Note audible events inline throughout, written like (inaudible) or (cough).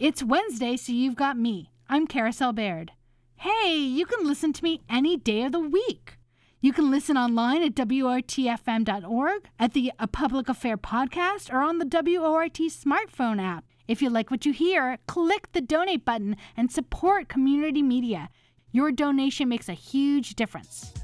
It's Wednesday, so you've got me. I'm Carousel Bayrd. Hey, you can listen to me any day of the week. You can listen online at WORTFM.org, at the A Public Affair podcast, or on the WORT smartphone app. If you like what you hear, click the donate button and support community media. Your donation makes a huge difference.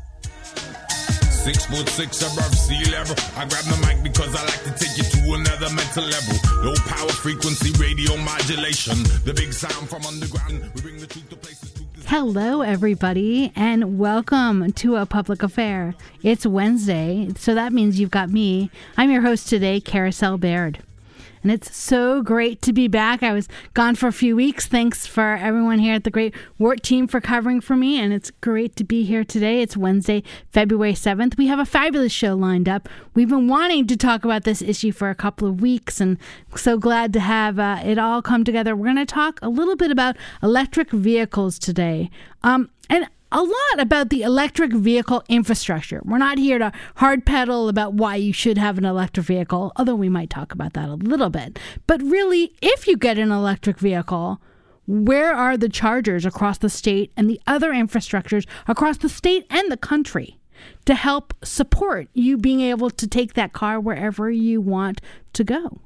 Six foot six above sea level. I grab the mic because I like to take you to another mental level. Low power frequency radio modulation. The big sound from underground. We bring the truth to places. Hello, everybody, and welcome to A Public Affair. It's Wednesday, so that means you've got me. I'm your host today, Carousel Bayrd. And it's so great to be back. I was gone for a few weeks. Thanks for everyone here at the Great Wort team for covering for me. And it's great to be here today. It's Wednesday, February 7th. We have a fabulous show lined up. We've been wanting to talk about this issue for a couple of weeks and so glad to have uh, it all come together. We're going to talk a little bit about electric vehicles today. Um, and a lot about the electric vehicle infrastructure. We're not here to hard pedal about why you should have an electric vehicle, although we might talk about that a little bit. But really, if you get an electric vehicle, where are the chargers across the state and the other infrastructures across the state and the country to help support you being able to take that car wherever you want to go?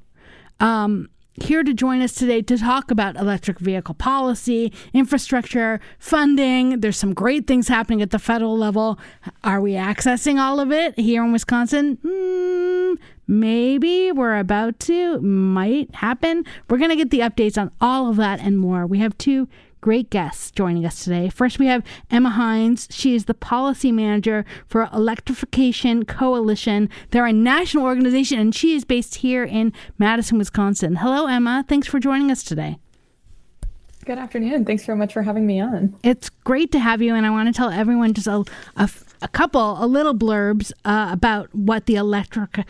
Um, here to join us today to talk about electric vehicle policy, infrastructure, funding. There's some great things happening at the federal level. Are we accessing all of it here in Wisconsin? Mm, maybe we're about to, might happen. We're going to get the updates on all of that and more. We have two great guests joining us today. First, we have Emma Heins. She is the policy manager for Electrification Coalition. They're a national organization, and she is based here in Madison, Wisconsin. Hello, Emma. Thanks for joining us today. Good afternoon. Thanks so much for having me on. It's great to have you, and I want to tell everyone just a, a, a couple, a little blurbs uh, about what the electric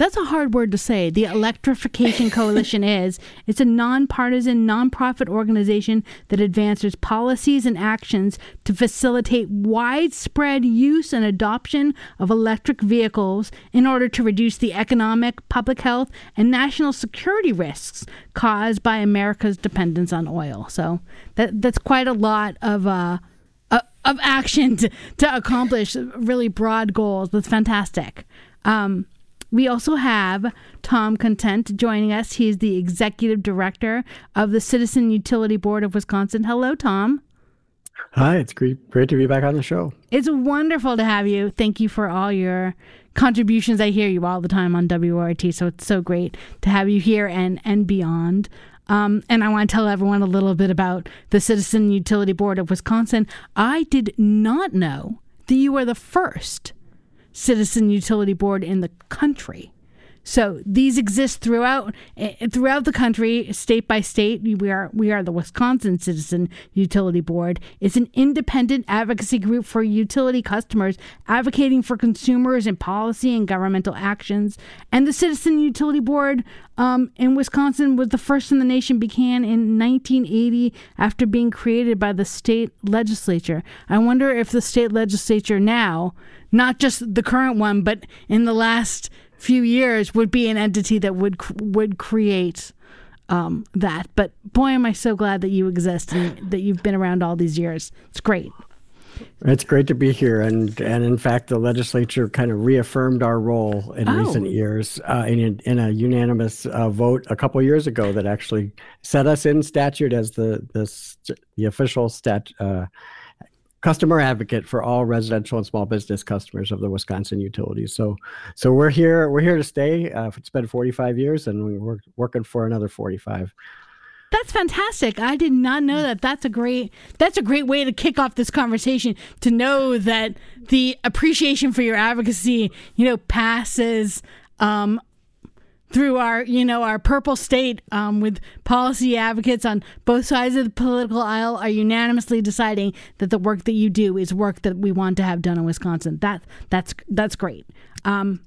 that's a hard word to say. The Electrification (laughs) Coalition is. It's a nonpartisan, nonprofit organization that advances policies and actions to facilitate widespread use and adoption of electric vehicles in order to reduce the economic, public health, and national security risks caused by America's dependence on oil. So that that's quite a lot of uh, of action (laughs) to, to accomplish really broad goals. That's fantastic. Um, we also have Tom Content joining us. He's the executive director of the Citizen Utility Board of Wisconsin. Hello, Tom. Hi, it's great, great to be back on the show. It's wonderful to have you. Thank you for all your contributions. I hear you all the time on WORT, so it's so great to have you here and and beyond. Um, and I want to tell everyone a little bit about the Citizen Utility Board of Wisconsin. I did not know that you were the first citizen utility board in the country. So these exist throughout eh, throughout the country, state by state. We are we are the Wisconsin Citizen Utility Board. It's an independent advocacy group for utility customers, advocating for consumers and policy and governmental actions. And the Citizen Utility Board um, in Wisconsin was the first in the nation. Began in 1980 after being created by the state legislature. I wonder if the state legislature now not just the current one, but in the last few years, would be an entity that would would create um, that. But boy, am I so glad that you exist and that you've been around all these years. It's great. It's great to be here, and and in fact, the legislature kind of reaffirmed our role in oh. recent years uh, in in a unanimous uh, vote a couple years ago that actually set us in statute as the the the official stat. Uh, customer advocate for all residential and small business customers of the Wisconsin utilities. So, so we're here. We're here to stay. Uh, it's been 45 years, and we're working for another 45. That's fantastic. I did not know that. That's a great that's a great way to kick off this conversation to know that the appreciation for your advocacy, you know, passes um, through our, you know, our purple state um, with policy advocates on both sides of the political aisle are unanimously deciding that the work that you do is work that we want to have done in Wisconsin. That that's that's great. Um,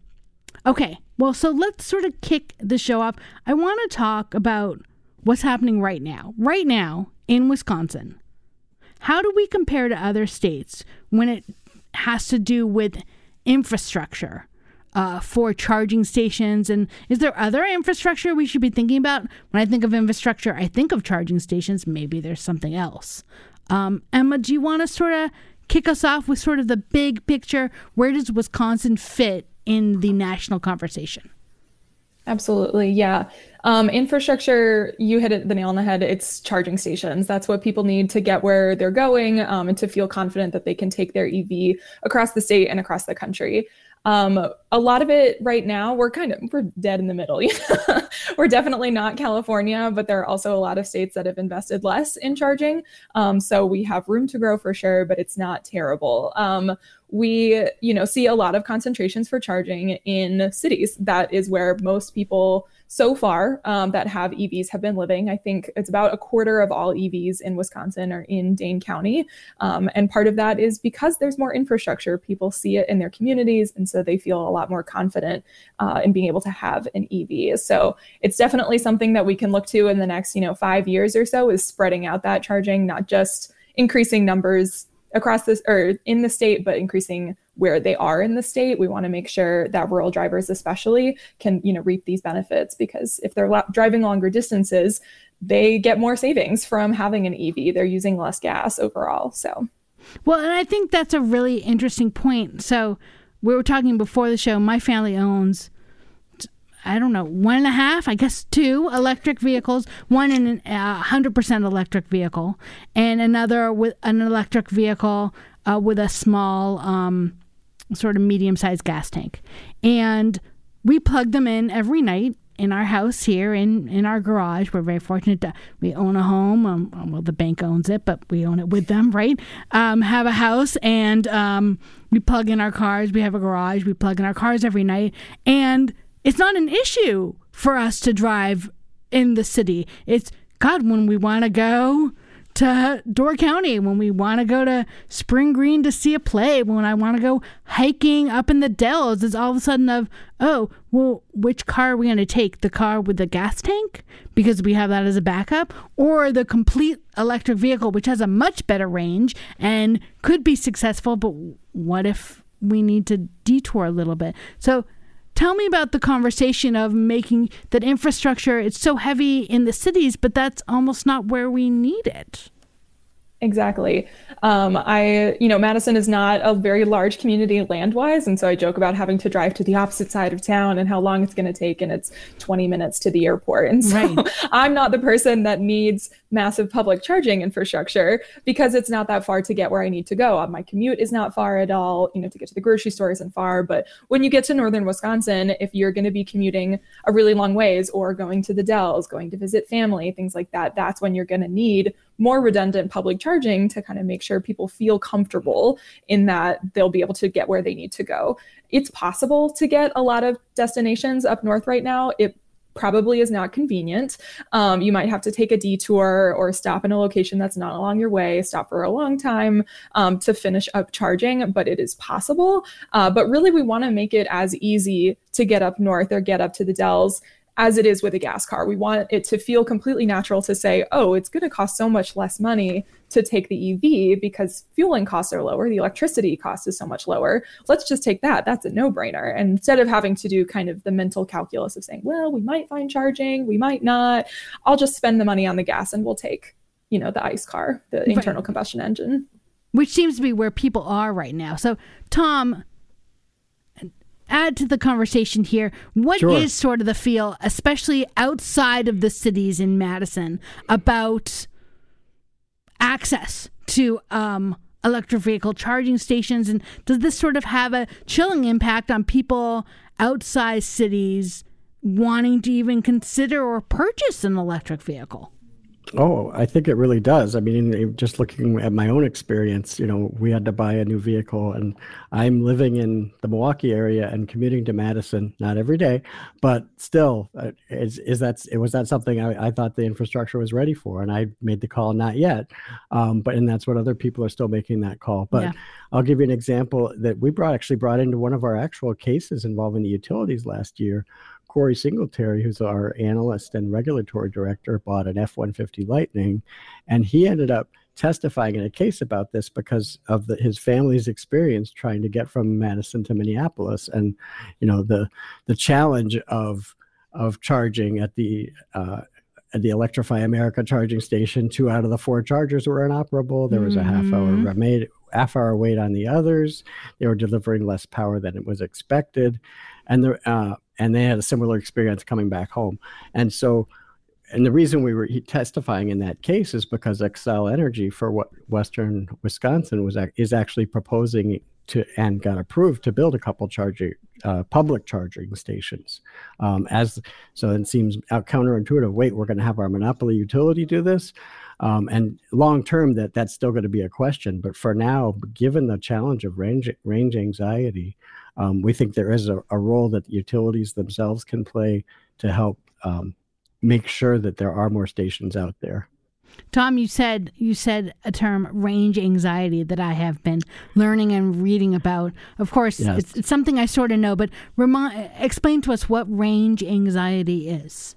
okay, well, so let's sort of kick the show off. I want to talk about what's happening right now. Right now in Wisconsin, how do we compare to other states when it has to do with infrastructure? Uh, for charging stations? And is there other infrastructure we should be thinking about? When I think of infrastructure, I think of charging stations. Maybe there's something else. Um, Emma, do you want to sort of kick us off with sort of the big picture? Where does Wisconsin fit in the national conversation? Absolutely. Yeah. Um, infrastructure, you hit it the nail on the head. It's charging stations. That's what people need to get where they're going um, and to feel confident that they can take their EV across the state and across the country. Um, a lot of it right now, we're kind of we're dead in the middle. (laughs) we're definitely not California, but there are also a lot of states that have invested less in charging. Um, so we have room to grow for sure, but it's not terrible. Um, we, you know, see a lot of concentrations for charging in cities. That is where most people so far um, that have EVs have been living. I think it's about a quarter of all EVs in Wisconsin are in Dane County. Um, and part of that is because there's more infrastructure. People see it in their communities. And so they feel a lot more confident uh, in being able to have an EV. So it's definitely something that we can look to in the next, you know, five years or so is spreading out that charging, not just increasing numbers across this or in the state, but increasing where they are in the state. We want to make sure that rural drivers, especially, can you know reap these benefits because if they're la- driving longer distances, they get more savings from having an EV. They're using less gas overall. So, well, and I think that's a really interesting point. So we were talking before the show. My family owns I don't know, one and a half, I guess two electric vehicles, one in a uh, hundred percent electric vehicle, and another with an electric vehicle uh, with a small, um, sort of medium-sized gas tank, and we plug them in every night in our house here in in our garage. We're very fortunate to we own a home. Um, well, the bank owns it, but we own it with them, right? Um, have a house, and um, we plug in our cars. We have a garage. We plug in our cars every night, and it's not an issue for us to drive in the city. It's God when we want to go to Door County, when we want to go to Spring Green to see a play, when I want to go hiking up in the Dells, it's all of a sudden of, oh, well, which car are we going to take? The car with the gas tank because we have that as a backup, or the complete electric vehicle, which has a much better range and could be successful, but what if we need to detour a little bit? So Tell me about the conversation of making that infrastructure, it's so heavy in the cities, but that's almost not where we need it. Exactly. Um, I, you know, Madison is not a very large community land wise. And so I joke about having to drive to the opposite side of town and how long it's going to take. And it's 20 minutes to the airport. And so right. (laughs) I'm not the person that needs massive public charging infrastructure because it's not that far to get where I need to go. Uh, my commute is not far at all. You know, to get to the grocery store isn't far. But when you get to northern Wisconsin, if you're going to be commuting a really long ways or going to the Dells, going to visit family, things like that, that's when you're going to need more redundant public charging to kind of make sure people feel comfortable in that they'll be able to get where they need to go. It's possible to get a lot of destinations up north right now. It probably is not convenient. Um, you might have to take a detour or stop in a location that's not along your way, stop for a long time um, to finish up charging, but it is possible. Uh, but really, we want to make it as easy to get up north or get up to the Dells as it is with a gas car. We want it to feel completely natural to say, oh, it's going to cost so much less money to take the EV because fueling costs are lower, the electricity cost is so much lower. Let's just take that. That's a no brainer. And instead of having to do kind of the mental calculus of saying, well, we might find charging, we might not, I'll just spend the money on the gas and we'll take, you know, the ICE car, the internal combustion engine. Which seems to be where people are right now. So, Tom, add to the conversation here. What sure. is sort of the feel, especially outside of the cities in Madison, about access to um, electric vehicle charging stations? And does this sort of have a chilling impact on people outside cities wanting to even consider or purchase an electric vehicle? Oh, I think it really does. I mean, just looking at my own experience, you know, we had to buy a new vehicle, and I'm living in the Milwaukee area and commuting to Madison, not every day, but still, uh, is is that was that something I, I thought the infrastructure was ready for, and I made the call, not yet, um, but and that's what other people are still making that call. But yeah. I'll give you an example that we brought actually brought into one of our actual cases involving the utilities last year Corey Singletary, who's our analyst and regulatory director, bought an F 150 Lightning, and he ended up testifying in a case about this because of the, his family's experience trying to get from Madison to Minneapolis, and you know the the challenge of of charging at the uh, at the Electrify America charging station. Two out of the four chargers were inoperable. There was mm-hmm. a half hour mm-hmm. made half hour wait on the others. They were delivering less power than it was expected, and the uh, and they had a similar experience coming back home. And so and the reason we were testifying in that case is because Xcel Energy for what Western Wisconsin was is actually proposing to and got approved to build a couple charging uh, public charging stations. Um, as so, it seems counterintuitive. Wait, we're going to have our monopoly utility do this, um, and long term that that's still going to be a question. But for now, given the challenge of range range anxiety, um, we think there is a, a, role that utilities themselves can play to help um, make sure that there are more stations out there. Tom, you said you said a term range anxiety that I have been learning and reading about. Of course, yes. it's, it's, something I sort of know, but remind, explain to us what range anxiety is.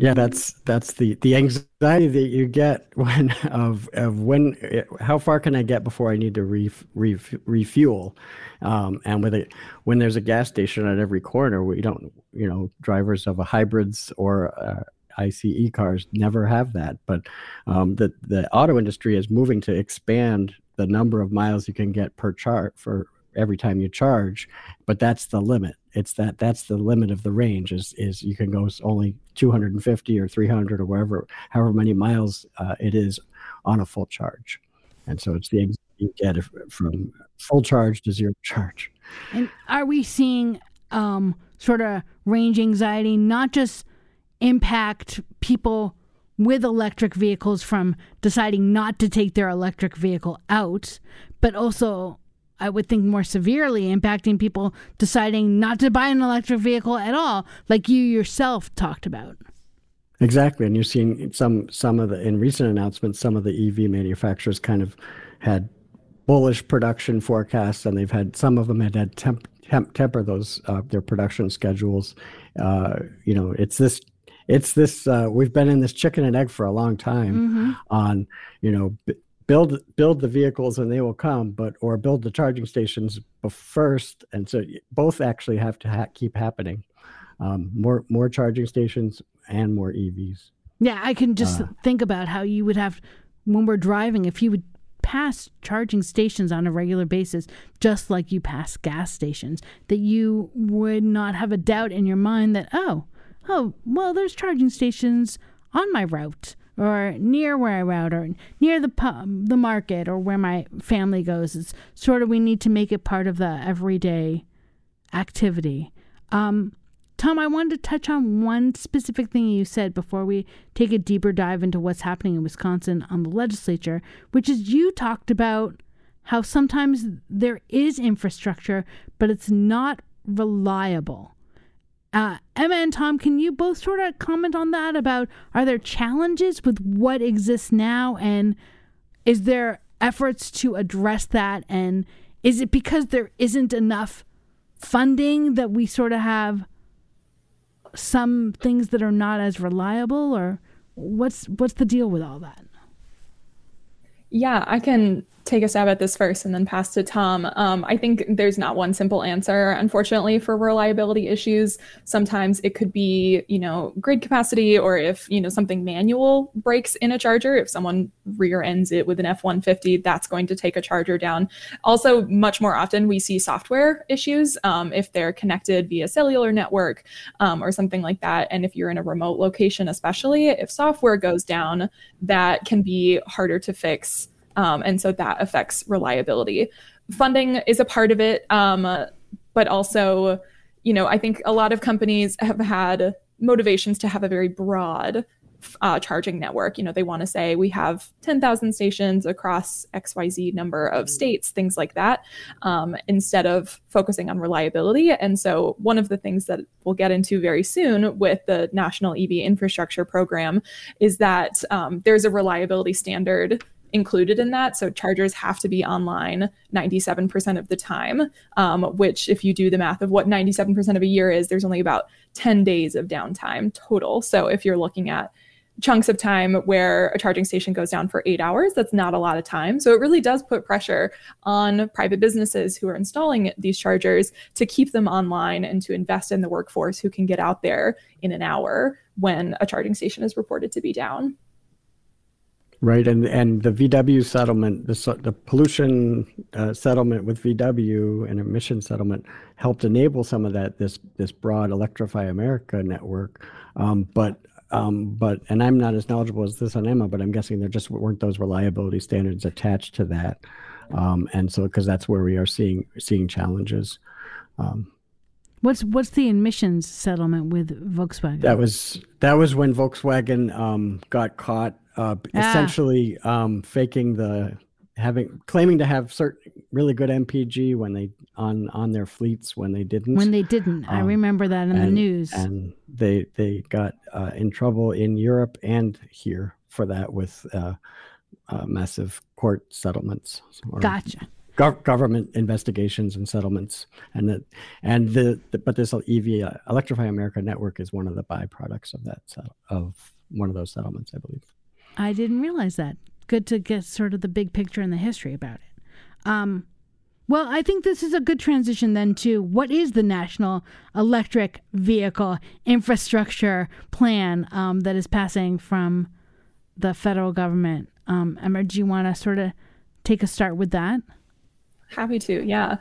Yeah, that's that's the the anxiety that you get (laughs) when of of when how far can I get before I need to re, re, refuel, um, and with it when there's a gas station at every corner, we don't you know drivers of a hybrids or uh, ICE cars never have that. But um, the the auto industry is moving to expand the number of miles you can get per chart for every time you charge. But that's the limit. It's that that's the limit of the range. Is is you can go only 250 or 300 or wherever, however many miles uh, it is on a full charge. And so it's the you get from full charge to zero charge. And are we seeing um, sort of range anxiety, not just impact people with electric vehicles from deciding not to take their electric vehicle out, but also, I would think, more severely impacting people deciding not to buy an electric vehicle at all, like you yourself talked about. Exactly, and you're seeing some some of the in recent announcements, some of the EV manufacturers kind of had bullish production forecasts, and they've had some of them had had temp, temp, temper those uh, their production schedules. Uh, you know, it's this it's this uh, we've been in this chicken and egg for a long time mm-hmm. on you know build build the vehicles and they will come but or build the charging stations first. And so both actually have to ha- keep happening. Um, more more charging stations and more evs yeah i can just uh, think about how you would have when we're driving if you would pass charging stations on a regular basis, just like you pass gas stations, that you would not have a doubt in your mind that, oh, oh, well, there's charging stations on my route or near where I route or near the the market or where my family goes. It's sort of we need to make it part of the everyday activity. Um, Tom, I wanted to touch on one specific thing you said before we take a deeper dive into what's happening in Wisconsin on the legislature, which is you talked about how sometimes there is infrastructure, but it's not reliable. Uh, Emma and Tom, can you both sort of comment on that about are there challenges with what exists now? And is there efforts to address that? And is it because there isn't enough funding that we sort of have some things that are not as reliable? Or what's what's the deal with all that? Yeah, I can take a stab at this first and then pass to Tom. Um, I think there's not one simple answer, unfortunately, for reliability issues. Sometimes it could be, you know, grid capacity, or if, you know, something manual breaks in a charger, if someone rear ends it with an F 150, that's going to take a charger down. Also, much more often, we see software issues um, if they're connected via cellular network um, or something like that. And if you're in a remote location, especially if software goes down, that can be harder to fix um, and so that affects reliability. Funding is a part of it, um, but also, you know, I think a lot of companies have had motivations to have a very broad uh, charging network. You know, they want to say we have 10,000 stations across XYZ number of states, things like that, um, instead of focusing on reliability. And so, one of the things that we'll get into very soon with the National EV Infrastructure Program is that um, there's a reliability standard included in that. So chargers have to be online 97% of the time, um, which, if you do the math of what 97% of a year is, there's only about 10 days of downtime total. So if you're looking at chunks of time where a charging station goes down for eight hours. That's not a lot of time. So it really does put pressure on private businesses who are installing these chargers to keep them online and to invest in the workforce who can get out there in an hour when a charging station is reported to be down. Right, and and the VW settlement, the the pollution uh, settlement with VW and emission settlement helped enable some of that. This this broad Electrify America network, um, but um, but and I'm not as knowledgeable as this on Emma, but I'm guessing there just weren't those reliability standards attached to that, um, and so because that's where we are seeing seeing challenges. Um, what's what's the emissions settlement with Volkswagen? That was that was when Volkswagen um, got caught uh, ah. essentially um, faking the having claiming to have certain really good MPG when they on on their fleets when they didn't. When they didn't, um, I remember that in and, the news. And they they got uh, in trouble in Europe and here for that with uh, uh, massive court settlements. Gotcha. Gov- government investigations and settlements, and that and the, the but this EV uh, Electrify America network is one of the byproducts of that of one of those settlements, I believe. I didn't realize that good to get sort of the big picture and the history about it. Um, well, I think this is a good transition then to what is the National Electric Vehicle Infrastructure Plan um, that is passing from the federal government. Um, Emma, do you want to sort of take a start with that? Happy to, yeah.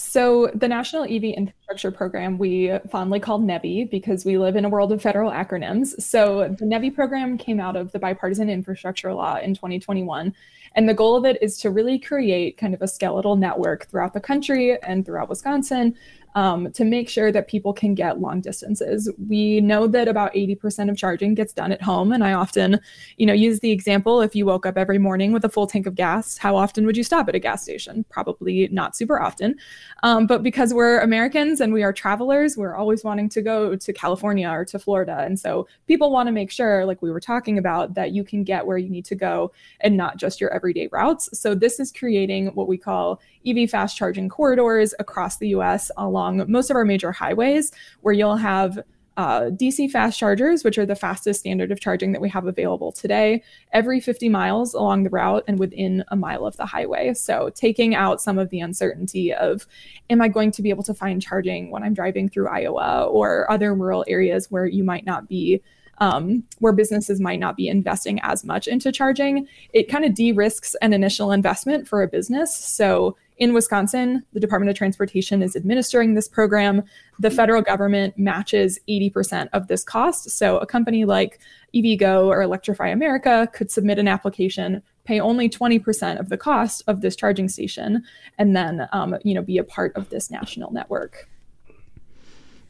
So, the National EV Infrastructure Program, we fondly call NEVI because we live in a world of federal acronyms. So, the NEVI program came out of the bipartisan infrastructure law in 2021. And the goal of it is to really create kind of a skeletal network throughout the country and throughout Wisconsin um, to make sure that people can get long distances. We know that about 80% of charging gets done at home. And I often, you know, use the example if you woke up every morning with a full tank of gas, how often would you stop at a gas station? Probably not super often. Um, but because we're Americans and we are travelers, we're always wanting to go to California or to Florida. And so people want to make sure, like we were talking about, that you can get where you need to go and not just your everyday routes. So this is creating what we call EV fast charging corridors across the US along most of our major highways, where you'll have uh, DC fast chargers, which are the fastest standard of charging that we have available today, every 50 miles along the route and within a mile of the highway. So, taking out some of the uncertainty of, am I going to be able to find charging when I'm driving through Iowa or other rural areas where you might not be um, where businesses might not be investing as much into charging, it kind of de risks an initial investment for a business. So in Wisconsin, the Department of Transportation is administering this program. The federal government matches 80% of this cost. So a company like EVgo or Electrify America could submit an application, pay only 20% of the cost of this charging station, and then um, you know be a part of this national network.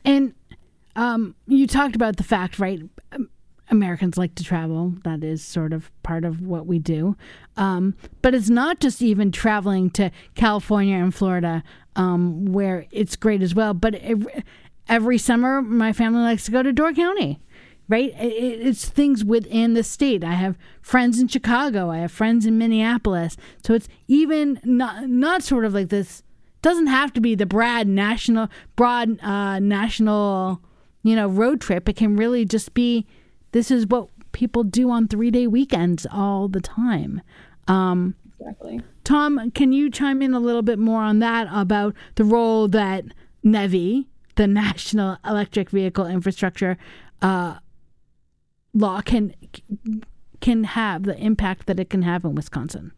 And um, you talked about the fact, right? Americans like to travel. That is sort of part of what we do. Um, but it's not just even traveling to California and Florida, um, where it's great as well. But every, every, summer, my family likes to go to Door County, right? It, it's things within the state. I have friends in Chicago. I have friends in Minneapolis. So it's even not not sort of like this. Doesn't have to be the broad national, broad uh, national, you know, road trip. It can really just be this is what people do on three day weekends all the time. Um, exactly. Tom, can you chime in a little bit more on that about the role that NEVI, the National Electric Vehicle Infrastructure uh, Law, can can have the impact that it can have in Wisconsin?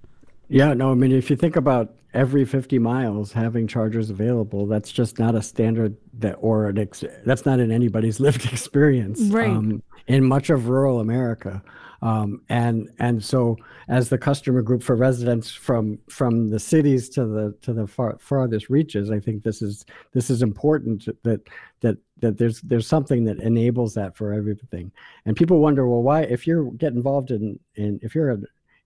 Yeah, no, I mean, if you think about every 50 miles having chargers available, that's just not a standard that, or an ex, that's not in anybody's (laughs) lived experience. Right. Um, in much of rural America. Um, and and so as the customer group for residents from from the cities to the to the far, farthest reaches, I think this is this is important that that that there's there's something that enables that for everything. And people wonder, well, why if you're get involved in in if you're a,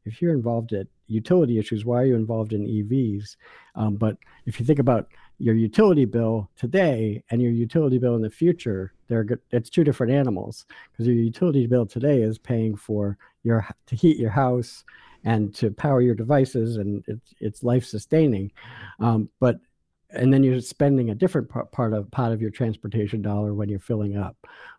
if you're involved at utility issues, why are you involved in EVs? Um, but if you think about your utility bill today and your utility bill in the future, they're good. It's two different animals because your utility bill today is paying for your to heat your house and to power your devices, and it's it's life sustaining. Um, but and then you're spending a different part, part of part of your transportation dollar when you're filling up.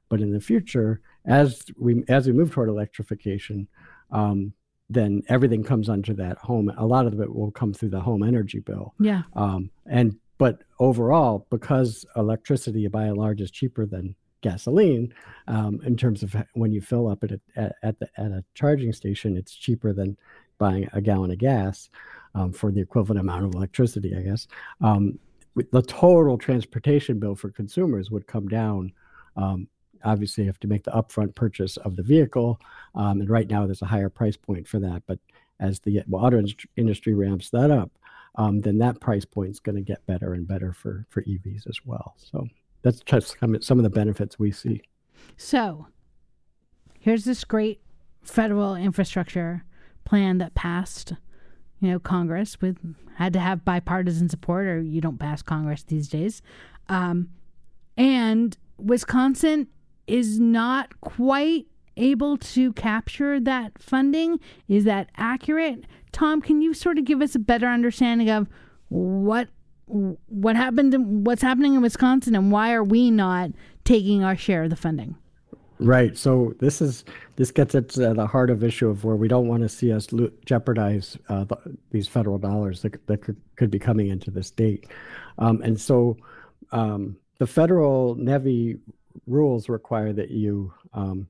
But in the future, as we as we move toward electrification, um, then everything comes onto that home. A lot of it will come through the home energy bill. Yeah. Um, and but overall, because electricity by and large is cheaper than gasoline, um, in terms of when you fill up at a, at, at, the, at a charging station, it's cheaper than buying a gallon of gas um, for the equivalent amount of electricity, I guess. Um, the total transportation bill for consumers would come down um, obviously have to make the upfront purchase of the vehicle. Um, and right now there's a higher price point for that. But as the auto industry ramps that up, um, then that price point is going to get better and better for, for EVs as well. So that's just some of the benefits we see. So here's this great federal infrastructure plan that passed you know congress with had to have bipartisan support or you don't pass congress these days um, and wisconsin is not quite able to capture that funding. Is that accurate? Tom, can you sort of give us a better understanding of what what happened what's happening in Wisconsin and why are we not taking our share of the funding? Right. So this is this gets at the heart of issue of where we don't want to see us lo- jeopardize uh, the, these federal dollars that, that could, could, be coming into the state, um, and so um, the federal NEVI rules require that you um,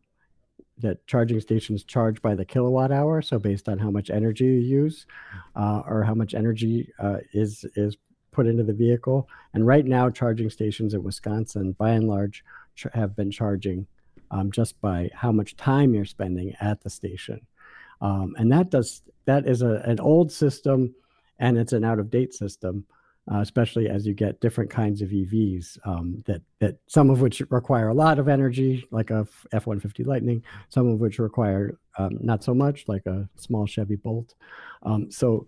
that charging stations charge by the kilowatt hour, so based on how much energy you use, uh, or how much energy uh, is is put into the vehicle. And right now, charging stations in Wisconsin, by and large, ch- have been charging um, just by how much time you're spending at the station, um, and that does that is a, an old system, and it's an out of date system uh, especially as you get different kinds of EVs um, that that some of which require a lot of energy, like a F one fifty Lightning, some of which require um, not so much, like a small Chevy Bolt. Um, so,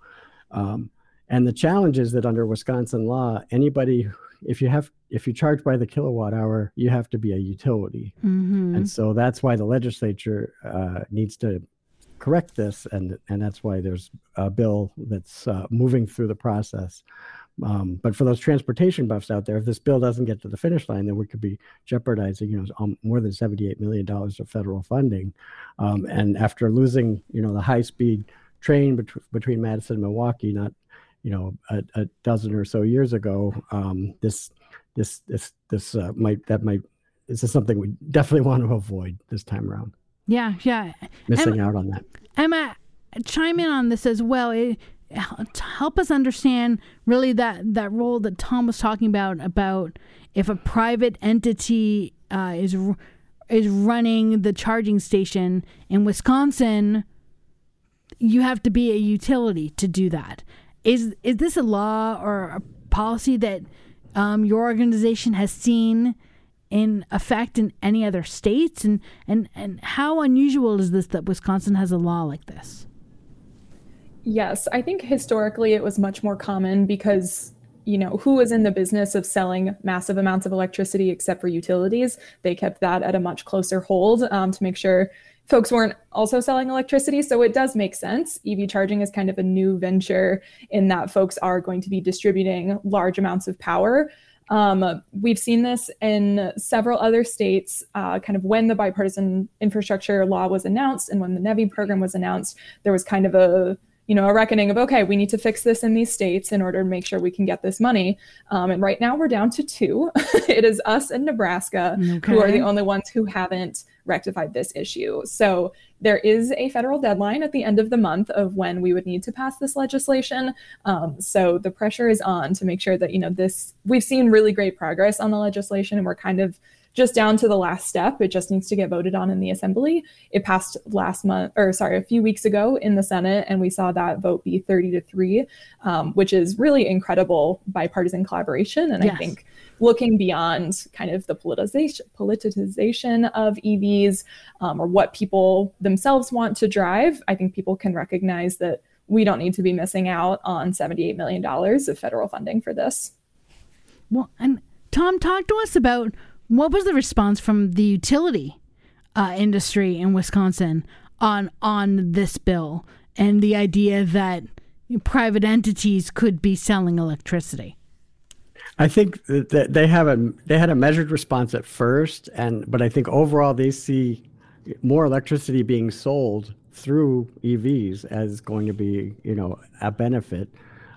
um, and the challenge is that under Wisconsin law, anybody if you have if you charge by the kilowatt hour, you have to be a utility, mm-hmm. and so that's why the legislature uh, needs to correct this, and and that's why there's a bill that's uh, moving through the process um, but for those transportation buffs out there, if this bill doesn't get to the finish line, then we could be jeopardizing, you know, um, more than seventy-eight million dollars of federal funding. Um, and after losing, you know, the high-speed train bet- between Madison and Milwaukee, not, you know, a, a dozen or so years ago, um, this, this, this, this uh, might that might this is something we definitely want to avoid this time around. Yeah, yeah, missing Emma, out on that. Emma, chime in on this as well. It, help us understand really that that role that Tom was talking about about if a private entity uh, is is running the charging station in Wisconsin, you have to be a utility to do that. Is is this a law or a policy that um, your organization has seen in effect in any other states? And and and how unusual is this that Wisconsin has a law like this? Yes, I think historically it was much more common because you know who was in the business of selling massive amounts of electricity except for utilities? They kept that at a much closer hold um, to make sure folks weren't also selling electricity. So it does make sense. Ev charging is kind of a new venture in that folks are going to be distributing large amounts of power. Um, we've seen this in several other states, uh, kind of when the bipartisan infrastructure law was announced and when the NEVI program was announced, there was kind of a you know, a reckoning of, okay, we need to fix this in these states in order to make sure we can get this money. Um, and right now we're down to two. (laughs) it is us and Nebraska okay. who are the only ones who haven't rectified this issue. So there is a federal deadline at the end of the month of when we would need to pass this legislation. Um, so the pressure is on to make sure that, you know, this, we've seen really great progress on the legislation and we're kind of just down to the last step. It just needs to get voted on in the assembly. It passed last month, or sorry, a few weeks ago in the Senate, and we saw that vote be 30 to 3, um, which is really incredible bipartisan collaboration. And yes. I think looking beyond kind of the politicization, politicization of EVs um, or what people themselves want to drive, I think people can recognize that we don't need to be missing out on $78 million of federal funding for this. Well, and Tom, talk to us about what was the response from the utility uh, industry in Wisconsin on on this bill? and the idea that private entities could be selling electricity? I think that they have a they had a measured response at first, and but I think overall they see more electricity being sold through EVs as going to be you know a benefit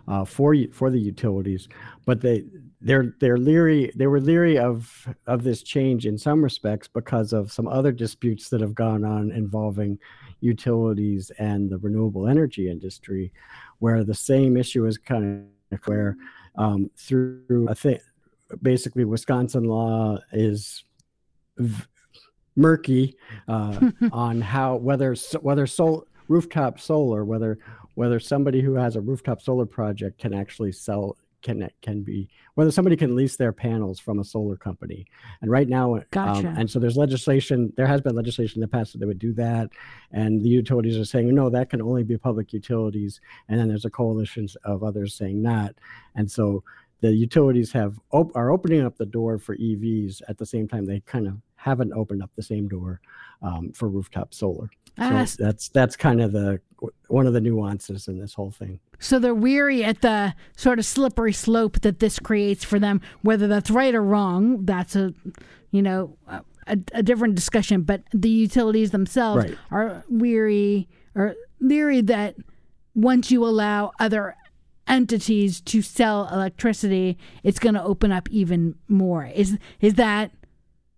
uh, for for the utilities. But they they're they're leery they were leery of of this change in some respects because of some other disputes that have gone on involving utilities and the renewable energy industry, where the same issue is kind of where um, through a thing. Basically, Wisconsin law is v- murky uh, (laughs) on how whether whether sol- rooftop solar whether whether somebody who has a rooftop solar project can actually sell can can be whether somebody can lease their panels from a solar company. And right now um, gotcha. um, and so there's legislation there has been legislation in the past that they would do that. And the utilities are saying no that can only be public utilities. And then there's a coalition of others saying not. And so the utilities have op- are opening up the door for evs at the same time they kind of haven't opened up the same door um, for rooftop solar so ah, that's that's kind of the one of the nuances in this whole thing. So they're weary at the sort of slippery slope that this creates for them, whether that's right or wrong. That's a, you know, a, a different discussion. But the utilities themselves right. are weary or leery that once you allow other entities to sell electricity, it's going to open up even more. Is is that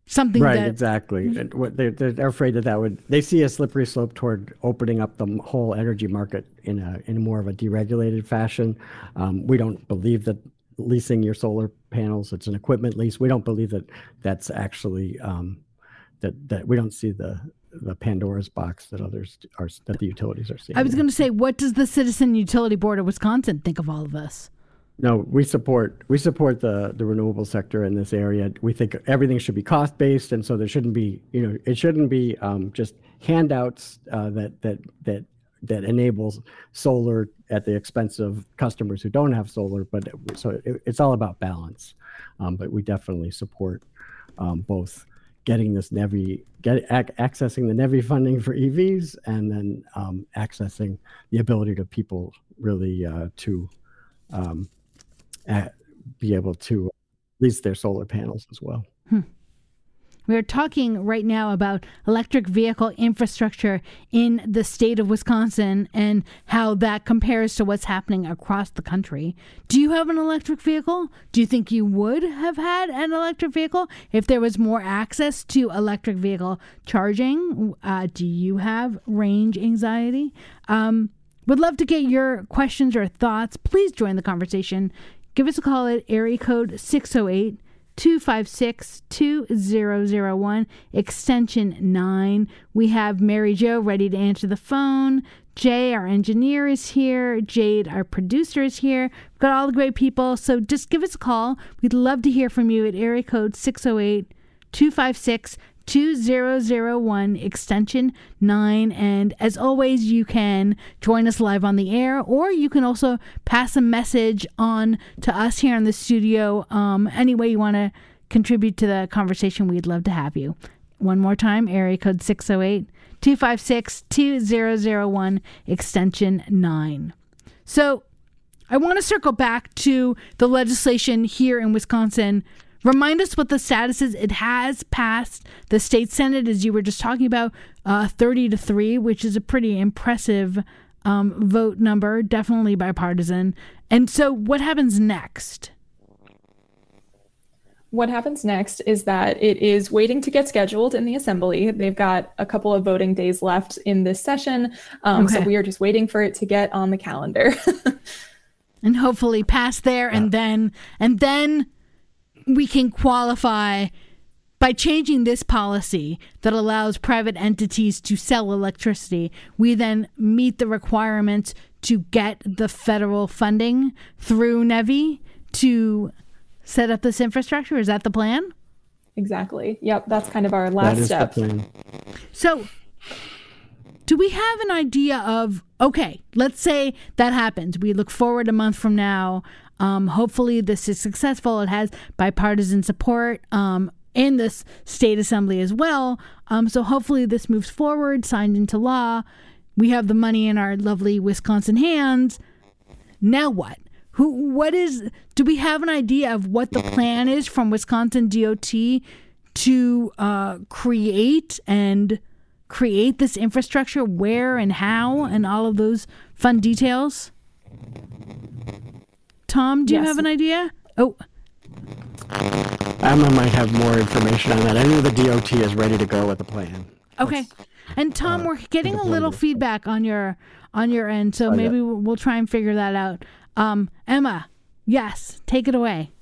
something right that, exactly they're, they're afraid that that would they see a slippery slope toward opening up the whole energy market in a in more of a deregulated fashion um, we don't believe that leasing your solar panels it's an equipment lease we don't believe that that's actually um, that that we don't see the the Pandora's box that others are that the utilities are seeing. I was going to say, what does the Citizen Utility Board of Wisconsin think of all of this? No, we support we support the the renewable sector in this area. We think everything should be cost based, and so there shouldn't be you know it shouldn't be um, just handouts uh, that that that that enables solar at the expense of customers who don't have solar. But so it, it's all about balance. Um, but we definitely support um, both getting this NEVI, get ac- accessing the NEVI funding for EVs, and then um, accessing the ability to people really uh, to um, be able to lease their solar panels as well. Hmm. We're talking right now about electric vehicle infrastructure in the state of Wisconsin and how that compares to what's happening across the country. Do you have an electric vehicle? Do you think you would have had an electric vehicle if there was more access to electric vehicle charging? Uh, do you have range anxiety? Um, would love to get your questions or thoughts. Please join the conversation. Give us a call at area code 608 256 2001, extension 9. We have Mary Jo ready to answer the phone. Jay, our engineer, is here. Jade, our producer, is here. We've got all the great people. So just give us a call. We'd love to hear from you at area code 608 256 2001 extension 9 and as always you can join us live on the air or you can also pass a message on to us here in the studio um, any way you want to contribute to the conversation we'd love to have you. One more time area code 608 256 2001 extension 9 so i want to circle back to the legislation here in wisconsin Remind us what the status is. It has passed the state senate, as you were just talking about, uh, 30 to 3, which is a pretty impressive um, vote number, definitely bipartisan. And so, what happens next? What happens next is that it is waiting to get scheduled in the assembly. They've got a couple of voting days left in this session. Um, okay. So, we are just waiting for it to get on the calendar. (laughs) and hopefully pass there yeah. and then and then we can qualify by changing this policy that allows private entities to sell electricity, we then meet the requirements to get the federal funding through NEVI to set up this infrastructure. Is that the plan? Exactly. Yep. That's kind of our last step. So, do we have an idea of, okay, let's say that happens. We look forward a month from now. Um, hopefully, this is successful. It has bipartisan support um, in this state assembly as well. Um, so, hopefully, this moves forward, signed into law. we have the money in our lovely Wisconsin hands. Now what? Who? What is? Do we have an idea of what the plan is from Wisconsin DOT to uh, create and create this infrastructure? Where and how, and all of those fun details. Tom, do you Yes. have an idea? Oh, Emma might have more information on that. I know the DOT is ready to go with the plan. okay. And Tom, we're getting a little feedback on your on your end, so yeah. maybe we'll, we'll try and figure that out. Um, Emma, yes, take it away.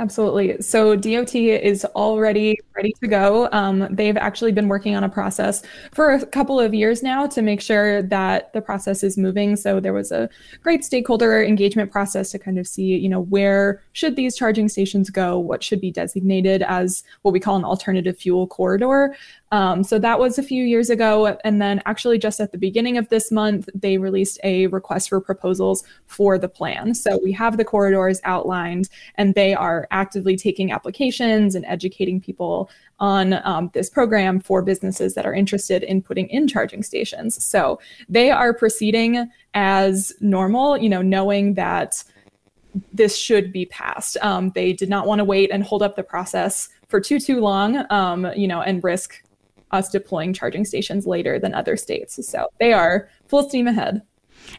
Absolutely. So DOT is already ready to go. Um, they've actually been working on a process for a couple of years now to make sure that the process is moving. So there was a great stakeholder engagement process to kind of see, you know, where should these charging stations go? What should be designated as what we call an alternative fuel corridor? Um, so that was a few years ago. And then actually just at the beginning of this month, they released a request for proposals for the plan. So we have the corridors outlined and they are actively taking applications and educating people on um, this program for businesses that are interested in putting in charging stations. So they are proceeding as normal, you know, knowing that this should be passed. Um, they did not want to wait and hold up the process for too too long, um, you know, and risk us deploying charging stations later than other states. So they are full steam ahead.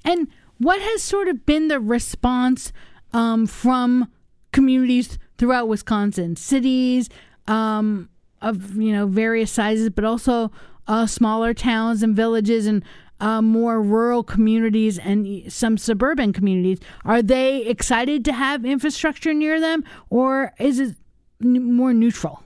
And what has sort of been the response um, from communities throughout Wisconsin, cities um, of you know various sizes, but also uh, smaller towns and villages and uh, more rural communities and some suburban communities? Are they excited to have infrastructure near them, or is it more neutral?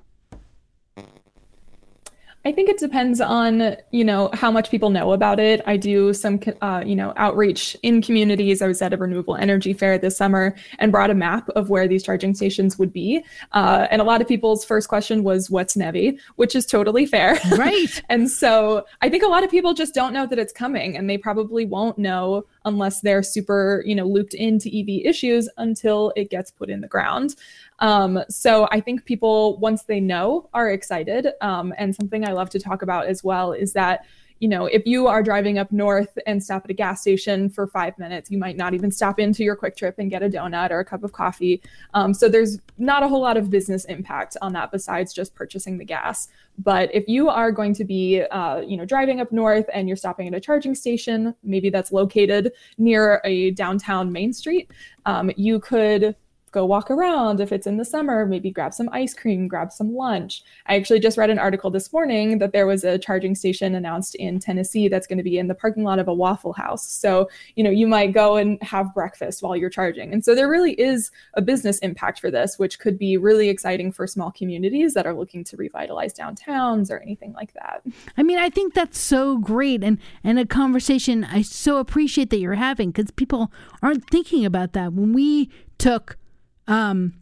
I think it depends on, you know, how much people know about it. I do some, uh, you know, outreach in communities. I was at a renewable energy fair this summer and brought a map of where these charging stations would be. Uh, and a lot of people's first question was, what's NEVI? Which is totally fair. Right. (laughs) and so I think a lot of people just don't know that it's coming and they probably won't know unless they're super, you know, looped into EV issues until it gets put in the ground. Um, so I think people, once they know, are excited. Um, and something I love to talk about as well is that, you know, if you are driving up north and stop at a gas station for five minutes, you might not even stop into your Kwik Trip and get a donut or a cup of coffee. Um, so there's not a whole lot of business impact on that besides just purchasing the gas. But if you are going to be, uh, you know, driving up north and you're stopping at a charging station, maybe that's located near a downtown main street, um, you could go walk around if it's in the summer, maybe grab some ice cream, grab some lunch. I actually just read an article this morning that there was a charging station announced in Tennessee that's going to be in the parking lot of a Waffle House. So, you know, you might go and have breakfast while you're charging. And so there really is a business impact for this, which could be really exciting for small communities that are looking to revitalize downtowns or anything like that. I mean, I think that's so great and and a conversation I so appreciate that you're having because people aren't thinking about that. When we took um,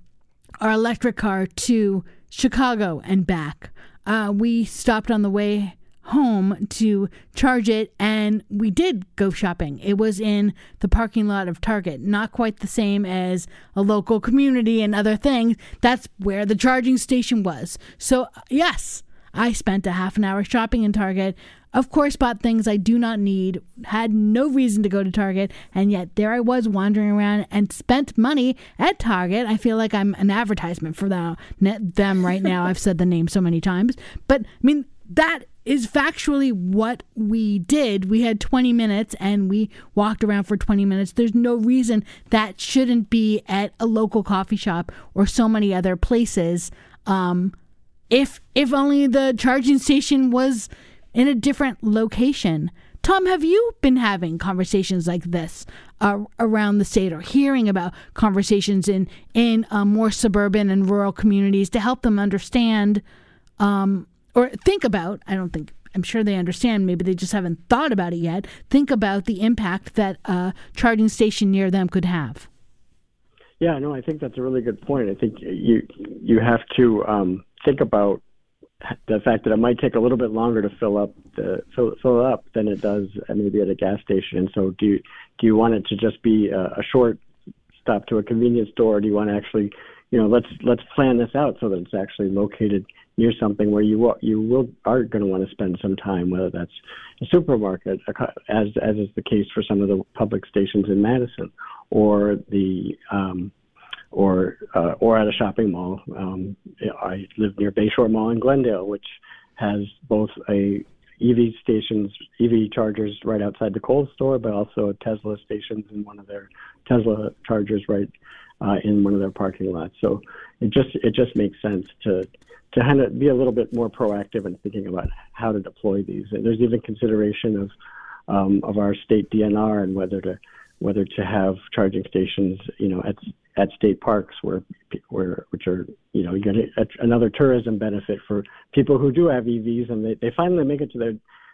our electric car to Chicago and back, uh, we stopped on the way home to charge it and we did go shopping. It was in the parking lot of Target, not quite the same as a local community and other things. That's where the charging station was. So, yes, I spent a half an hour shopping in Target. Of course, bought things I do not need, had no reason to go to Target, and yet there I was wandering around and spent money at Target. I feel like I'm an advertisement for them, right now. I've said the name so many times. But I mean, that is factually what we did. We had 20 minutes and we walked around for 20 minutes. There's no reason that shouldn't be at a local coffee shop or so many other places. Um, if if only the charging station was in a different location. Tom, have you been having conversations like this uh, around the state, or hearing about conversations in in uh, more suburban and rural communities to help them understand, um, or think about? I don't think I'm sure they understand. Maybe they just haven't thought about it yet. Think about the impact that a charging station near them could have. Yeah, no, I think that's a really good point. I think you you have to um, think about the fact that it might take a little bit longer to fill up the fill, fill up than it does uh, maybe at a gas station. And so, do you, do you want it to just be a, a short stop to a convenience store? Or do you want to actually, you know, let's let's plan this out so that it's actually located near something where you you will are going to want to spend some time, whether that's a supermarket, as as is the case for some of the public stations in Madison, or the um, or uh, or at a shopping mall. Um, I live near Bayshore Mall in Glendale, which has both a EV stations, EV chargers right outside the Kohl's store, but also a Tesla stations in one of their Tesla chargers right uh, in one of their parking lots. So it just it just makes sense to to kind of be a little bit more proactive in thinking about how to deploy these. And there's even consideration of um, of our state DNR and whether to whether to have charging stations, you know, at at state parks where where which are you know you get another tourism benefit for people who do have EVs and they, they finally make it to their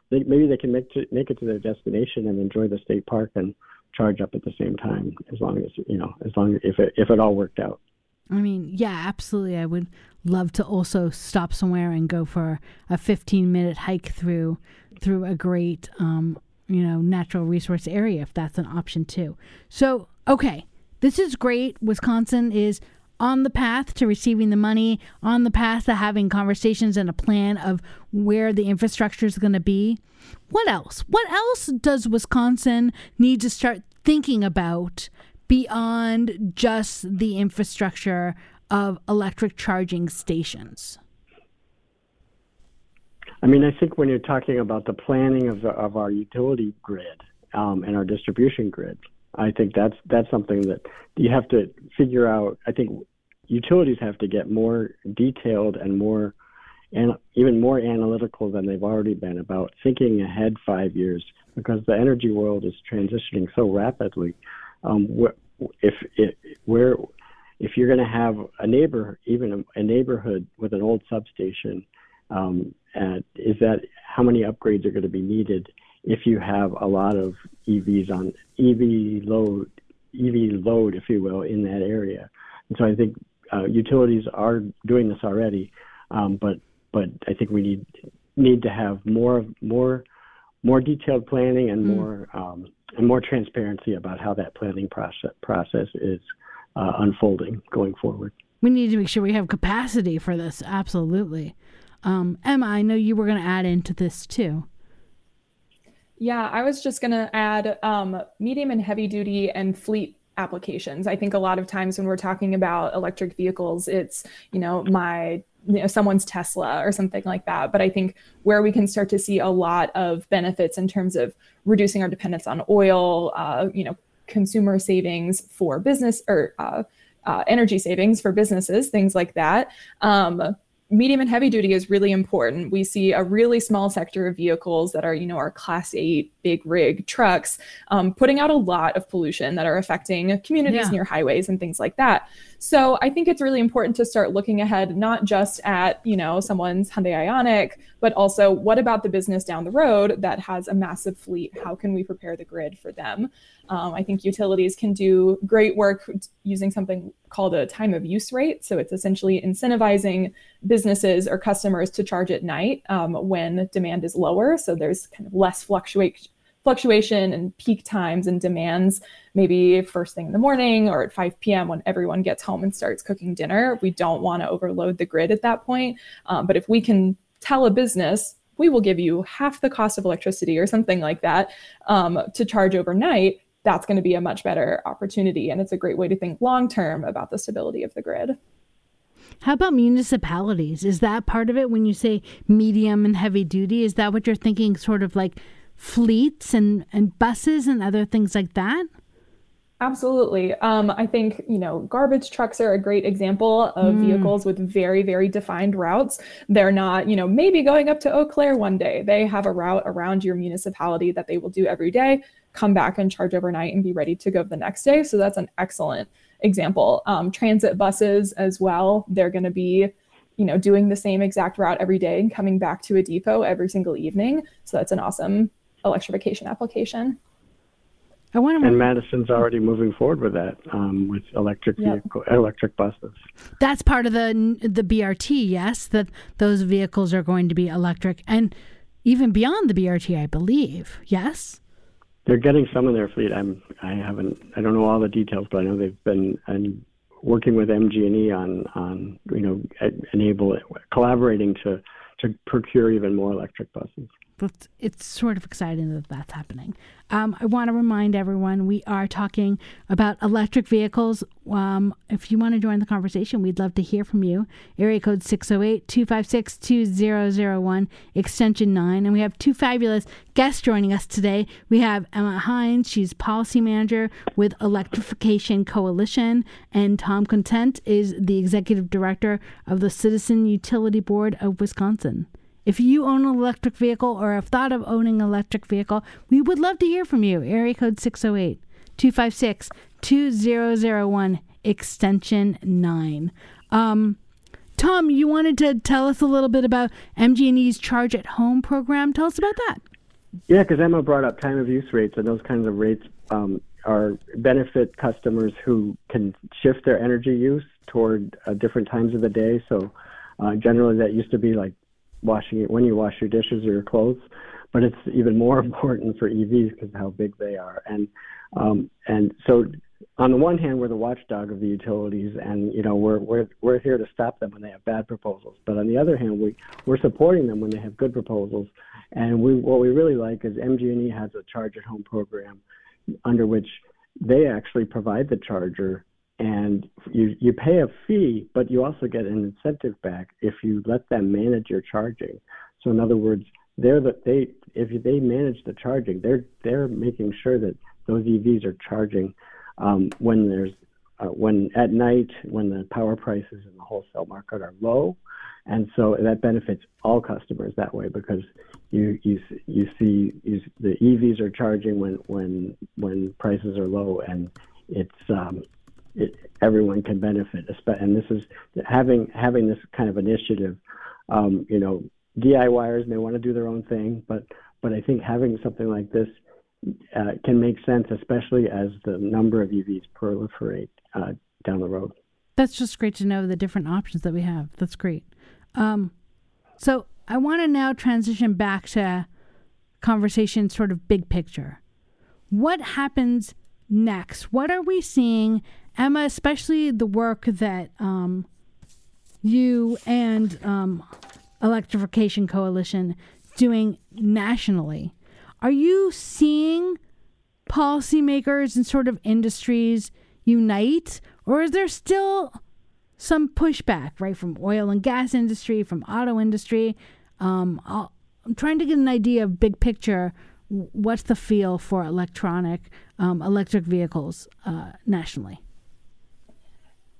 they, maybe they can make to, make it to their destination and enjoy the state park and charge up at the same time as long as you know as long as if it if it all worked out. I mean, yeah, absolutely. I would love to also stop somewhere and go for a 15 minute hike through through a great um, you know natural resource area if that's an option too. So okay, this is great. Wisconsin is on the path to receiving the money, on the path to having conversations and a plan of where the infrastructure is going to be. What else? What else does Wisconsin need to start thinking about beyond just the infrastructure of electric charging stations? I mean, I think when you're talking about the planning of, the, of our utility grid um, and our distribution grid, I think that's that's something that you have to figure out. I think utilities have to get more detailed and more and even more analytical than they've already been about thinking ahead five years because the energy world is transitioning so rapidly. Um, if, if where if you're going to have a neighbor, even a, a, neighborhood with an old substation, um, is that how many upgrades are going to be needed if you have a lot of EVs on EV load, EV load, if you will, in that area. And so I think uh, utilities are doing this already, um, but but I think we need need to have more more more detailed planning and mm. more um, and more transparency about how that planning process process is uh, unfolding going forward. We need to make sure we have capacity for this. Absolutely, um, Emma. I know you were going to add into this too. Yeah, I was just going to add um, medium and heavy duty and fleet applications. I think a lot of times when we're talking about electric vehicles, it's, you know, my you know someone's tesla or something like that but i think where we can start to see a lot of benefits in terms of reducing our dependence on oil uh, you know consumer savings for business or uh, uh, energy savings for businesses things like that um, medium and heavy duty is really important. We see a really small sector of vehicles that are, you know, our class eight big rig trucks um, putting out a lot of pollution that are affecting communities yeah. near highways and things like that. So I think it's really important to start looking ahead, not just at, you know, someone's Hyundai Ioniq, but also what about the business down the road that has a massive fleet? How can we prepare the grid for them? Um, I think utilities can do great work using something called a time of use rate. So it's essentially incentivizing businesses or customers to charge at night um, when demand is lower. So there's kind of less fluctuate fluctuation and peak times and demands maybe first thing in the morning or at 5 p.m when everyone gets home and starts cooking dinner we don't want to overload the grid at that point um, but if we can tell a business we will give you half the cost of electricity or something like that um, to charge overnight that's going to be a much better opportunity. And it's a great way to think long term about the stability of the grid. How about municipalities? Is that part of it when you say medium and heavy duty? Is that what you're thinking, sort of like fleets and, and buses and other things like that? Absolutely. Um, I think, you know, garbage trucks are a great example of mm. vehicles with very, very defined routes. They're not, you know, maybe going up to Eau Claire one day. They have a route around your municipality that they will do every day, come back and charge overnight and be ready to go the next day. So that's an excellent example. Um, transit buses as well, they're going to be, you know, doing the same exact route every day and coming back to a depot every single evening. So that's an awesome electrification application. I want to. And Madison's already moving forward with that um, with electric yep. vehicle, electric buses. That's part of the the BRT. Yes, that those vehicles are going to be electric, and even beyond the BRT, I believe. Yes. They're getting some of their fleet. I'm. I haven't. I don't know all the details, but I know they've been and working with MG&E on on you know enable collaborating to to procure even more electric buses it's sort of exciting that that's happening. Um, I want to remind everyone we are talking about electric vehicles. Um, if you want to join the conversation, we'd love to hear from you. Area code 608 256 2001, extension 9. And we have two fabulous guests joining us today. We have Emma Heins, she's policy manager with Electrification Coalition, and Tom Content is the executive director of the Citizen Utility Board of Wisconsin. If you own an electric vehicle or have thought of owning an electric vehicle, we would love to hear from you. Area code 608 256 2001, extension 9. Um, Tom, you wanted to tell us a little bit about MG&E's Charge at Home program. Tell us about that. Yeah, because Emma brought up time of use rates, and those kinds of rates um, are benefit customers who can shift their energy use toward uh, different times of the day. So uh, generally, that used to be like washing it when you wash your dishes or your clothes. But it's even more (laughs) important for EVs because of how big they are. And um, and so on the one hand, we're the watchdog of the utilities, and you know we're we're we're here to stop them when they have bad proposals. But on the other hand, we we're supporting them when they have good proposals. And we what we really like is MG&E has a charge at home program under which they actually provide the charger and you you pay a fee, but you also get an incentive back if you let them manage your charging. So in other words, they're the, they if they manage the charging, they're they're making sure that those EVs are charging um, when there's uh, when at night when the power prices in the wholesale market are low, and so that benefits all customers that way because you you you see you, the EVs are charging when when when prices are low, and it's um, it, everyone can benefit. And this is having having this kind of initiative. Um, you know, DIYers may want to do their own thing, but but I think having something like this uh, can make sense, especially as the number of EVs proliferate uh, down the road. That's just great to know the different options that we have. That's great. Um, so I want to now transition back to conversation, sort of big picture. What happens next? What are we seeing Emma, especially the work that um, you and um, Electrification Coalition doing nationally. Are you seeing policymakers and sort of industries unite, or is there still some pushback, right, from oil and gas industry, from auto industry? Um, I'm trying to get an idea of big picture. What's the feel for electronic um, electric vehicles uh, nationally?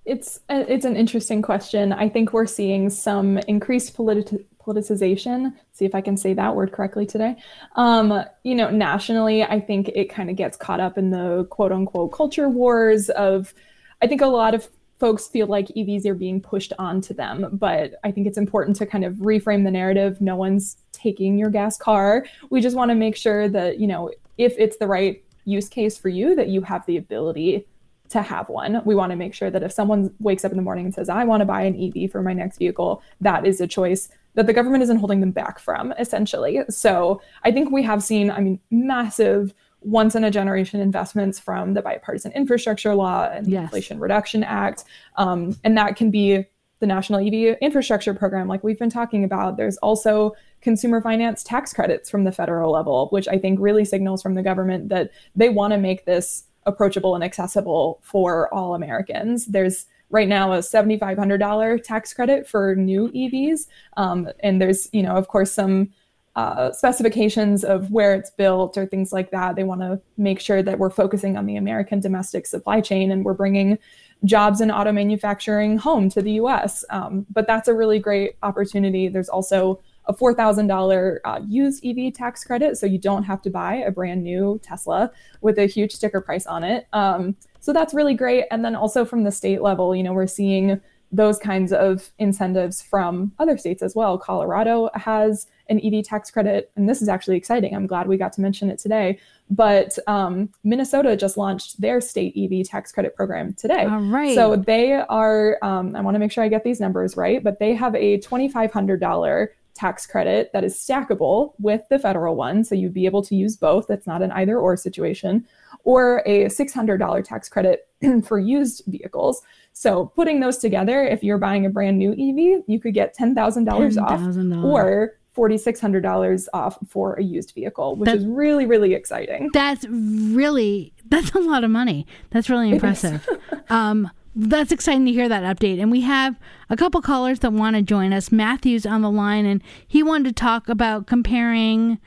It's it's an interesting question. I think we're seeing some increased politi- politicization. See if I can say that word correctly today. Um, you know, nationally, I think it kind of gets caught up in the quote unquote culture wars of. I think a lot of folks feel like EVs are being pushed onto them, but I think it's important to kind of reframe the narrative. No one's taking your gas car. We just want to make sure that you know if it's the right use case for you, that you have the ability to have one. We want to make sure that if someone wakes up in the morning and says, I want to buy an EV for my next vehicle, that is a choice that the government isn't holding them back from, essentially. So I think we have seen, I mean, massive once in a generation investments from the bipartisan infrastructure law and yes. the Inflation Reduction Act. Um, and that can be the National EV Infrastructure Program, like we've been talking about. There's also consumer finance tax credits from the federal level, which I think really signals from the government that they want to make this approachable and accessible for all Americans. There's right now a $7,500 tax credit for new EVs. Um, and there's, you know, of course, some uh, specifications of where it's built or things like that. They want to make sure that we're focusing on the American domestic supply chain and we're bringing jobs in auto manufacturing home to the US. Um, but that's a really great opportunity. There's also a $4,000 uh, used EV tax credit. So you don't have to buy a brand new Tesla with a huge sticker price on it. Um, so that's really great. And then also from the state level, you know, we're seeing those kinds of incentives from other states as well. Colorado has an EV tax credit, and this is actually exciting. I'm glad we got to mention it today. But um, Minnesota just launched their state EV tax credit program today. All right. So they are, um, I want to make sure I get these numbers right, but they have a $2,500 tax credit that is stackable with the federal one. So you'd be able to use both. That's not an either or situation. or a $600 tax credit (clears throat) for used vehicles. So putting those together, if you're buying a brand new EV, you could get $10,000 off or $4,600 off for a used vehicle, which that, is really, really exciting. That's really, that's a lot of money. That's really impressive. (laughs) um, that's exciting to hear that update. And we have a couple callers that want to join us. Matthew's on the line, and he wanted to talk about comparing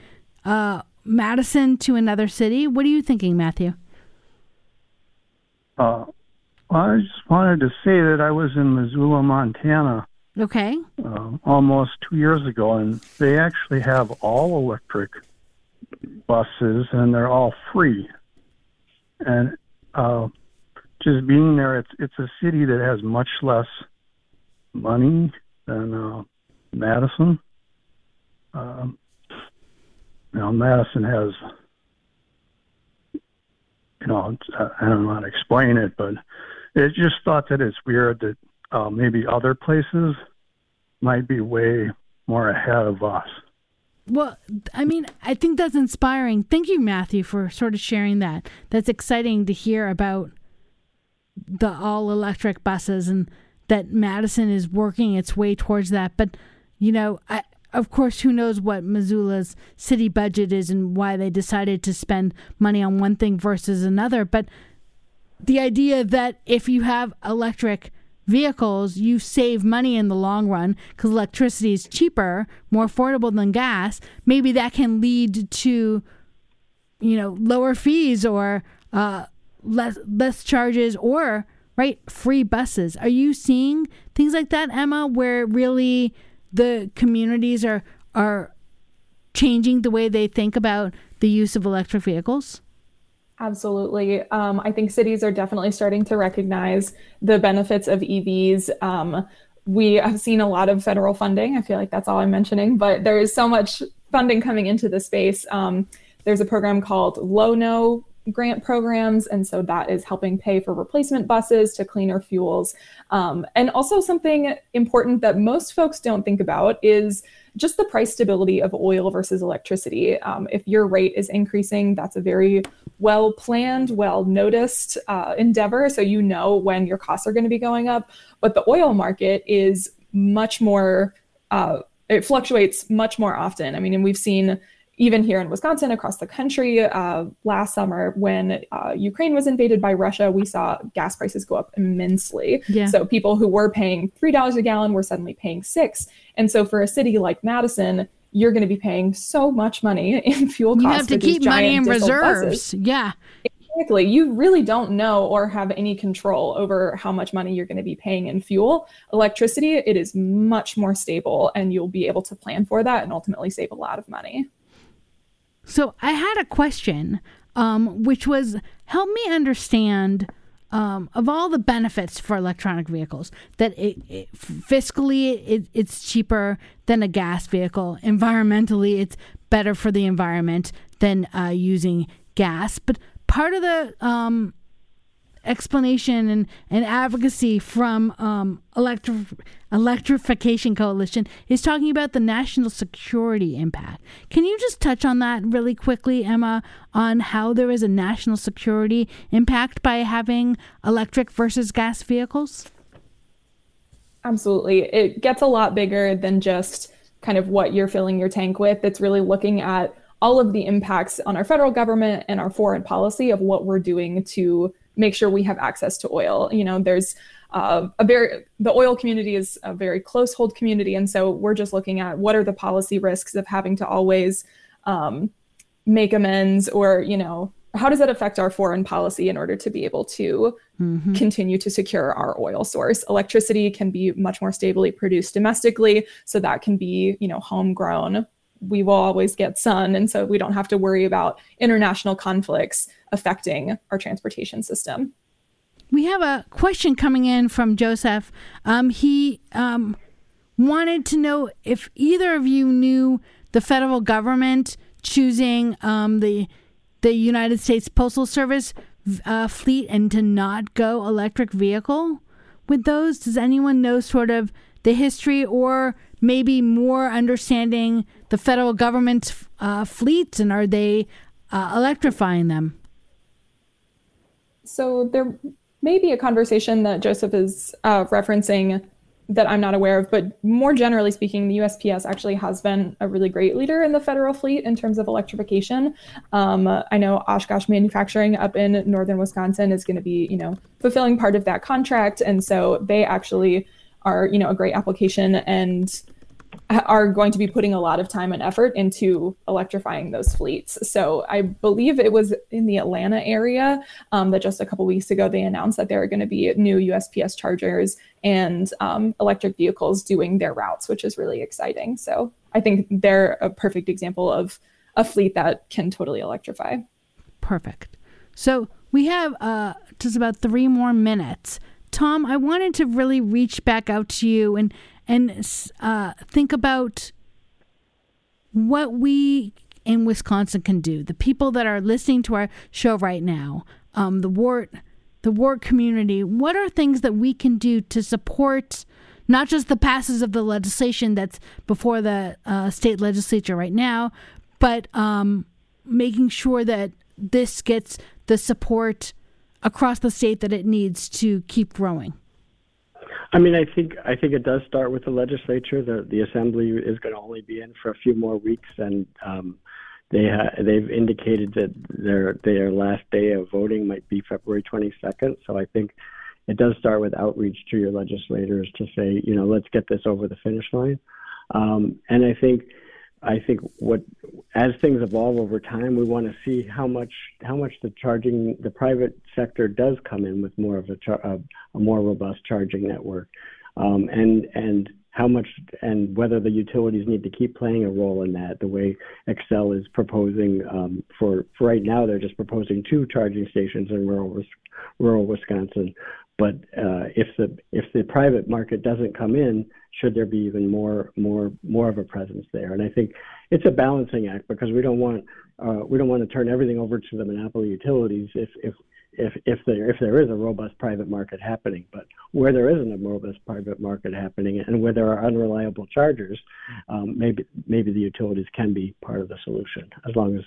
uh, Madison to another city. What are you thinking, Matthew? Uh, I just wanted to say that I was in Missoula, Montana. Okay. Uh, almost two years ago, and they actually have all electric buses, and they're all free. And uh, just being there, it's it's a city that has much less money than uh, Madison. Um, now Madison has, you know, I don't know how to explain it, but it just thought that it's weird that uh, maybe other places might be way more ahead of us. Well, I mean, I think that's inspiring. Thank you, Matthew, for sort of sharing that. That's exciting to hear about the all electric buses and that Madison is working its way towards that. But, you know, I, of course, who knows what Missoula's city budget is and why they decided to spend money on one thing versus another. But the idea that if you have electric vehicles, you save money in the long run because electricity is cheaper, more affordable than gas, maybe that can lead to, you know, lower fees or uh, less less charges or right free buses. Are you seeing things like that, Emma, where really the communities are are changing the way they think about the use of electric vehicles? Absolutely. Um, I think cities are definitely starting to recognize the benefits of EVs. Um, we have seen a lot of federal funding. I feel like that's all I'm mentioning, but there is so much funding coming into the space. Um, there's a program called Low-No grant programs. And so that is helping pay for replacement buses to cleaner fuels. Um, and also, something important that most folks don't think about is just the price stability of oil versus electricity. Um, if your rate is increasing, that's a very well planned, well noticed uh, endeavor. So you know when your costs are going to be going up. But the oil market is much more. Uh, it fluctuates much more often. I mean, and we've seen even here in Wisconsin, across the country, uh, last summer when uh, Ukraine was invaded by Russia, we saw gas prices go up immensely. Yeah. So people who were paying three dollars a gallon were suddenly paying six. And so for a city like Madison, you're going to be paying so much money (laughs) in fuel costs. You have to keep money in reserves. Buses. Yeah. Exactly. You really don't know or have any control over how much money you're going to be paying in fuel. Electricity, it is much more stable, and you'll be able to plan for that and ultimately save a lot of money. So I had a question, um, which was help me understand. Um, of all the benefits for electronic vehicles, that it, it fiscally it, it's cheaper than a gas vehicle. Environmentally, it's better for the environment than uh, using gas. But part of the um, explanation and, and advocacy from um, Electri- Electrification Coalition is talking about the national security impact. Can you just touch on that really quickly, Emma, on how there is a national security impact by having electric versus gas vehicles? Absolutely. It gets a lot bigger than just kind of what you're filling your tank with. It's really looking at all of the impacts on our federal government and our foreign policy of what we're doing to make sure we have access to oil. You know, there's uh, a very the oil community is a very close hold community, and so we're just looking at what are the policy risks of having to always um, make amends, or you know, how does that affect our foreign policy in order to be able to mm-hmm. continue to secure our oil source? Electricity can be much more stably produced domestically, so that can be you know homegrown. We will always get sun, and so we don't have to worry about international conflicts affecting our transportation system. We have a question coming in from Joseph. Um, he um, wanted to know if either of you knew the federal government choosing um, the the United States Postal Service uh, fleet and to not go electric vehicle with those. Does anyone know sort of the history or maybe more understanding the federal government's uh, fleets and are they uh, electrifying them? So there may be a conversation that Joseph is uh, referencing that I'm not aware of, but more generally speaking, the USPS actually has been a really great leader in the federal fleet in terms of electrification. Um, I know Oshkosh Manufacturing up in northern Wisconsin is going to be, you know, fulfilling part of that contract, and so they actually are, you know, a great application and are going to be putting a lot of time and effort into electrifying those fleets. So I believe it was in the Atlanta area um, that just a couple weeks ago they announced that there are going to be new USPS chargers and um, electric vehicles doing their routes, which is really exciting. So I think they're a perfect example of a fleet that can totally electrify. Perfect. So we have uh, just about three more minutes. Tom, I wanted to really reach back out to you and and uh, think about what we in Wisconsin can do. The people that are listening to our show right now, um, the WORT, the WORT community. What are things that we can do to support not just the passes of the legislation that's before the uh, state legislature right now, but um, making sure that this gets the support across the state that it needs to keep growing. I mean, I think I think it does start with the legislature. The the assembly is going to only be in for a few more weeks, and um, they ha- they've indicated that their their last day of voting might be February 22nd. So I think it does start with outreach to your legislators to say, you know, let's get this over the finish line. Um, and I think I think what as things evolve over time, we want to see how much how much the charging the private sector does come in with more of a, char, a, a more robust charging network, um, and and how much and whether the utilities need to keep playing a role in that. The way Xcel is proposing um, for for right now, they're just proposing two charging stations in rural rural Wisconsin. But uh, if the if the private market doesn't come in, should there be even more more more of a presence there? And I think it's a balancing act because we don't want uh, we don't want to turn everything over to the monopoly utilities if if if if there if there is a robust private market happening. But where there isn't a robust private market happening and where there are unreliable chargers, um, maybe maybe the utilities can be part of the solution as long as,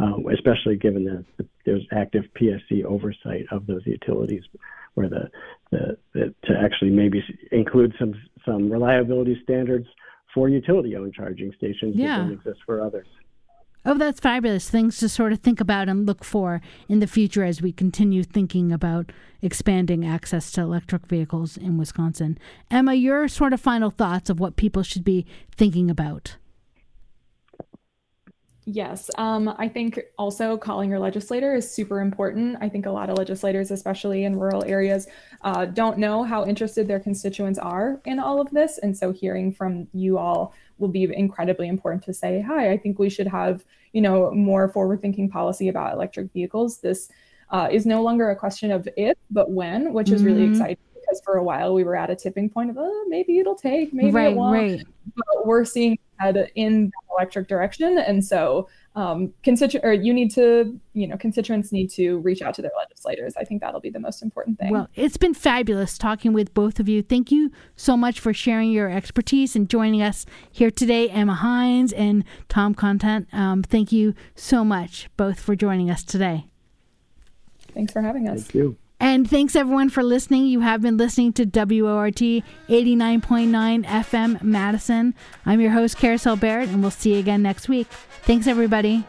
uh, especially given that there's active PSC oversight of those utilities where the, the, the to actually maybe include some some reliability standards for utility-owned charging stations yeah. that don't exist for others. Oh, that's fabulous. Things to sort of think about and look for in the future as we continue thinking about expanding access to electric vehicles in Wisconsin. Emma, your sort of final thoughts of what people should be thinking about. Yes, um, I think also calling your legislator is super important. I think a lot of legislators, especially in rural areas, uh, don't know how interested their constituents are in all of this. And so hearing from you all will be incredibly important to say, hi, I think we should have, you know, more forward thinking policy about electric vehicles. This uh, is no longer a question of if, but when, which is really mm-hmm. exciting because for a while we were at a tipping point of, oh, maybe it'll take, maybe right, it won't. Right. But we're seeing head in the electric direction. And so um, constitu- or you need to, you know, constituents need to reach out to their legislators. I think that'll be the most important thing. Well, it's been fabulous talking with both of you. Thank you so much for sharing your expertise and joining us here today, Emma Heins and Tom Content. Um, thank you so much both for joining us today. Thanks for having us. Thank you. And thanks everyone for listening. You have been listening to WORT 89.9 FM Madison. I'm your host, Carousel Bayrd, and we'll see you again next week. Thanks, everybody.